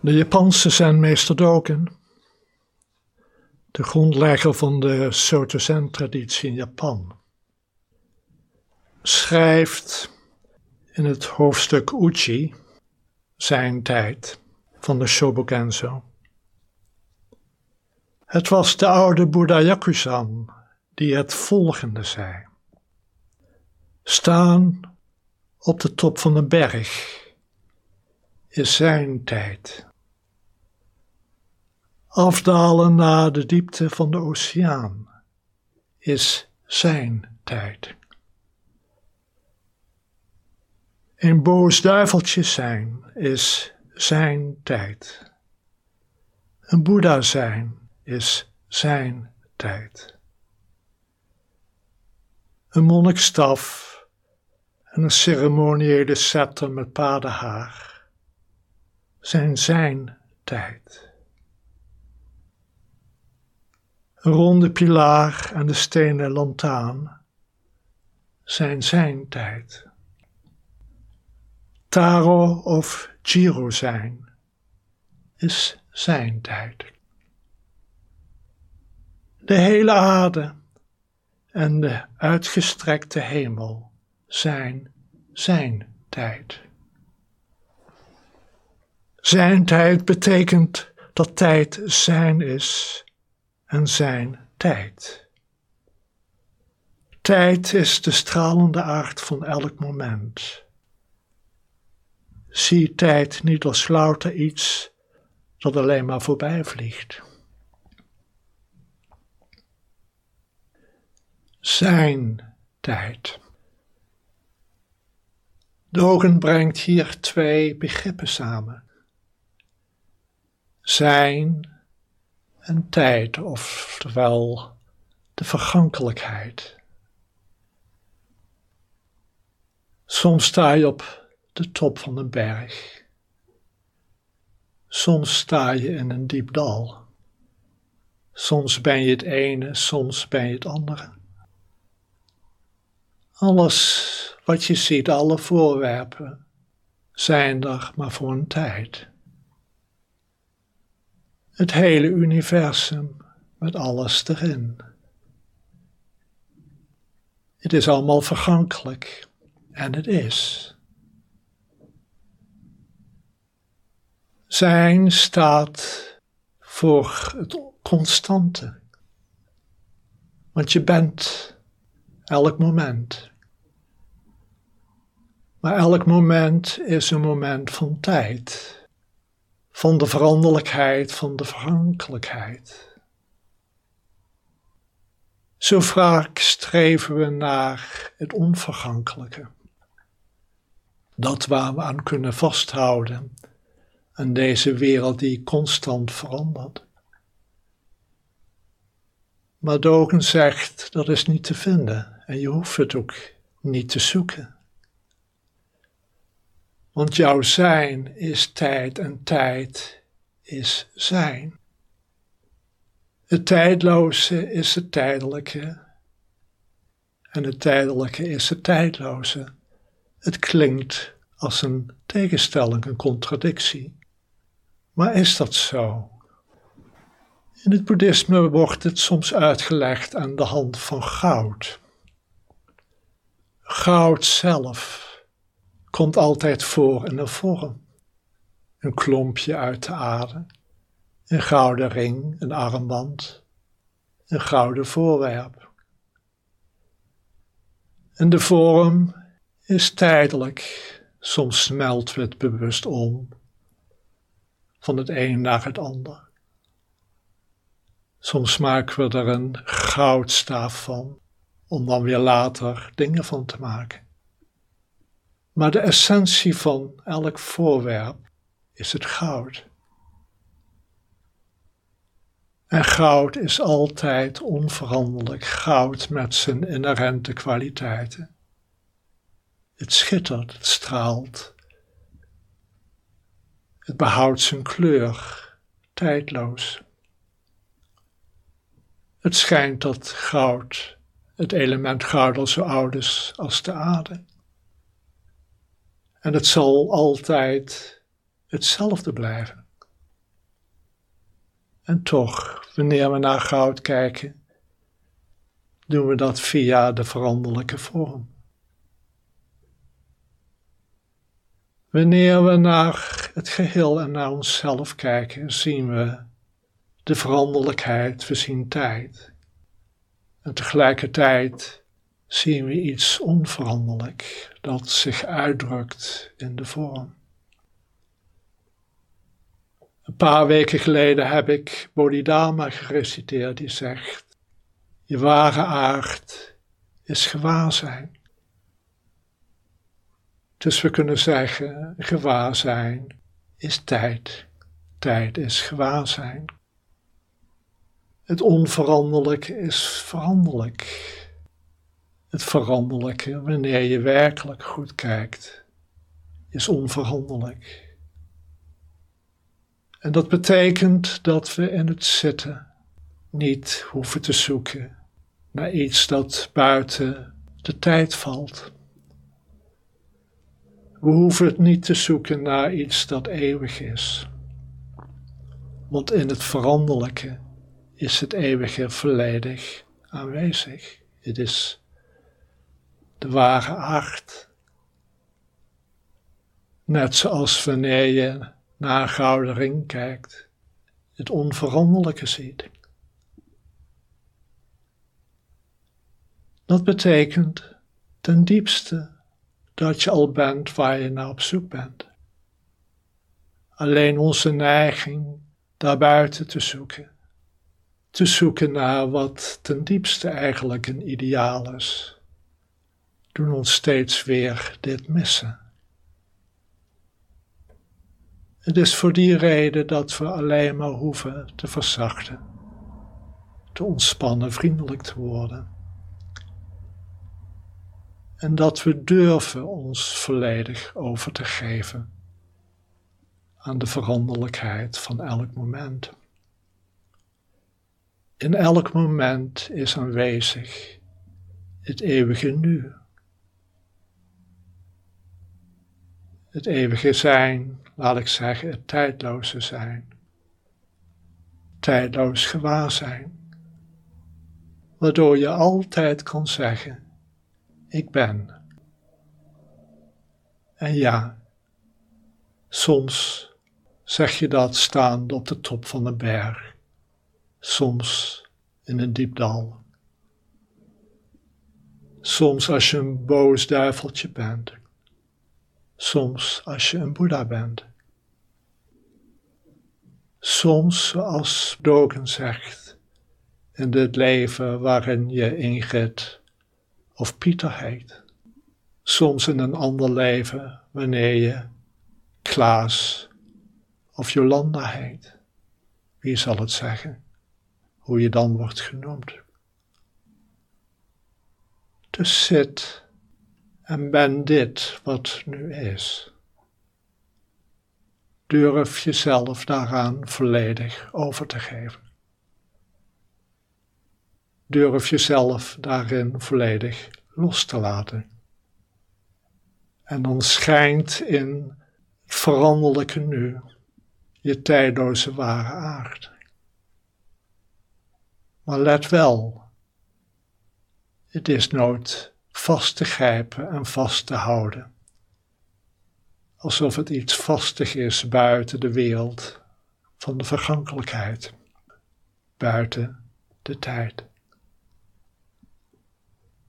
De Japanse zenmeester Dogen, de grondlegger van de Soto Zen-traditie in Japan, schrijft in het hoofdstuk Uchi, zijn tijd, van de Shobogenzo. Het was de oude Buddha Yakusan die het volgende zei. Staan op de top van een berg is zijn tijd. Afdalen naar de diepte van de oceaan is zijn tijd. Een boos duiveltje zijn is zijn tijd. Een Boeddha zijn is zijn tijd. Een monnikstaf en een ceremoniële scepter met paardenhaar zijn zijn tijd. Een ronde pilaar en de stenen lantaan zijn zijn tijd. Taro of Giro zijn is zijn tijd. De hele aarde en de uitgestrekte hemel zijn zijn tijd. Zijn tijd betekent dat tijd zijn is en zijn tijd. Tijd is de stralende aard van elk moment. Zie tijd niet als louter iets dat alleen maar voorbij vliegt. Zijn tijd. Dogen brengt hier twee begrippen samen. Zijn en tijd, oftewel de vergankelijkheid. Soms sta je op de top van een berg. Soms sta je in een diep dal. Soms ben je het ene, soms ben je het andere. Alles wat je ziet, alle voorwerpen, zijn er maar voor een tijd. Het hele universum met alles erin. Het is allemaal vergankelijk en het is. Zijn staat voor het constante. Want je bent elk moment. Maar elk moment is een moment van tijd, van de veranderlijkheid, van de verhankelijkheid. Zo vaak streven we naar het onvergankelijke, dat waar we aan kunnen vasthouden en deze wereld die constant verandert. Maar Dogen zegt dat is niet te vinden en je hoeft het ook niet te zoeken. Want jouw zijn is tijd en tijd is zijn. Het tijdloze is het tijdelijke en het tijdelijke is het tijdloze. Het klinkt als een tegenstelling, een contradictie. Maar is dat zo? In het boeddhisme wordt het soms uitgelegd aan de hand van goud. Goud zelf komt altijd voor in een vorm. Een klompje uit de aarde, een gouden ring, een armband, een gouden voorwerp. En de vorm is tijdelijk, soms smelt het bewust om, van het een naar het ander. Soms maken we er een goudstaaf van, om dan weer later dingen van te maken. Maar de essentie van elk voorwerp is het goud. En goud is altijd onveranderlijk, goud met zijn inherente kwaliteiten. Het schittert, het straalt. Het behoudt zijn kleur, tijdloos. Het schijnt dat goud, het element goud al zo oud is als de aarde. En het zal altijd hetzelfde blijven. En toch, wanneer we naar goud kijken, doen we dat via de veranderlijke vorm. Wanneer we naar het geheel en naar onszelf kijken, zien we de veranderlijkheid, we zien tijd. En tegelijkertijd zien we iets onveranderlijk dat zich uitdrukt in de vorm. Een paar weken geleden heb ik Bodhidharma gereciteerd die zegt: Je ware aard is gewaarzijn. Dus we kunnen zeggen: gewaarzijn is tijd. Tijd is gewaarzijn. Het onveranderlijke is veranderlijk. Het veranderlijke, wanneer je werkelijk goed kijkt, is onveranderlijk. En dat betekent dat we in het zitten niet hoeven te zoeken naar iets dat buiten de tijd valt. We hoeven het niet te zoeken naar iets dat eeuwig is. Want in het veranderlijke is het eeuwige volledig aanwezig. Het is de ware aard. Net zoals wanneer je naar een gouden ring kijkt, het onveranderlijke ziet. Dat betekent ten diepste dat je al bent waar je naar op zoek bent. Alleen onze neiging daarbuiten te zoeken, te zoeken naar wat ten diepste eigenlijk een ideaal is, doen ons steeds weer dit missen. Het is voor die reden dat we alleen maar hoeven te verzachten, te ontspannen, vriendelijk te worden. En dat we durven ons volledig over te geven aan de veranderlijkheid van elk moment. In elk moment is aanwezig het eeuwige nu. Het eeuwige zijn, laat ik zeggen, het tijdloze zijn. Tijdloos gewaar zijn. Waardoor je altijd kan zeggen: Ik ben. En ja, soms zeg je dat staande op de top van een berg, soms in een diep dal. Soms als je een boos duiveltje bent, soms als je een Boeddha bent. Soms, zoals Dogen zegt, in het leven waarin je Ingrid of Pieter heet. Soms in een ander leven wanneer je Klaas of Jolanda heet. Wie zal het zeggen? Hoe je dan wordt genoemd. Dus zit en ben dit wat nu is. Durf jezelf daaraan volledig over te geven. Durf jezelf daarin volledig los te laten. En dan schijnt in het veranderlijke nu je tijdloze ware aard. Maar let wel, het is nood vast te grijpen en vast te houden. Alsof het iets vastig is buiten de wereld van de vergankelijkheid, buiten de tijd.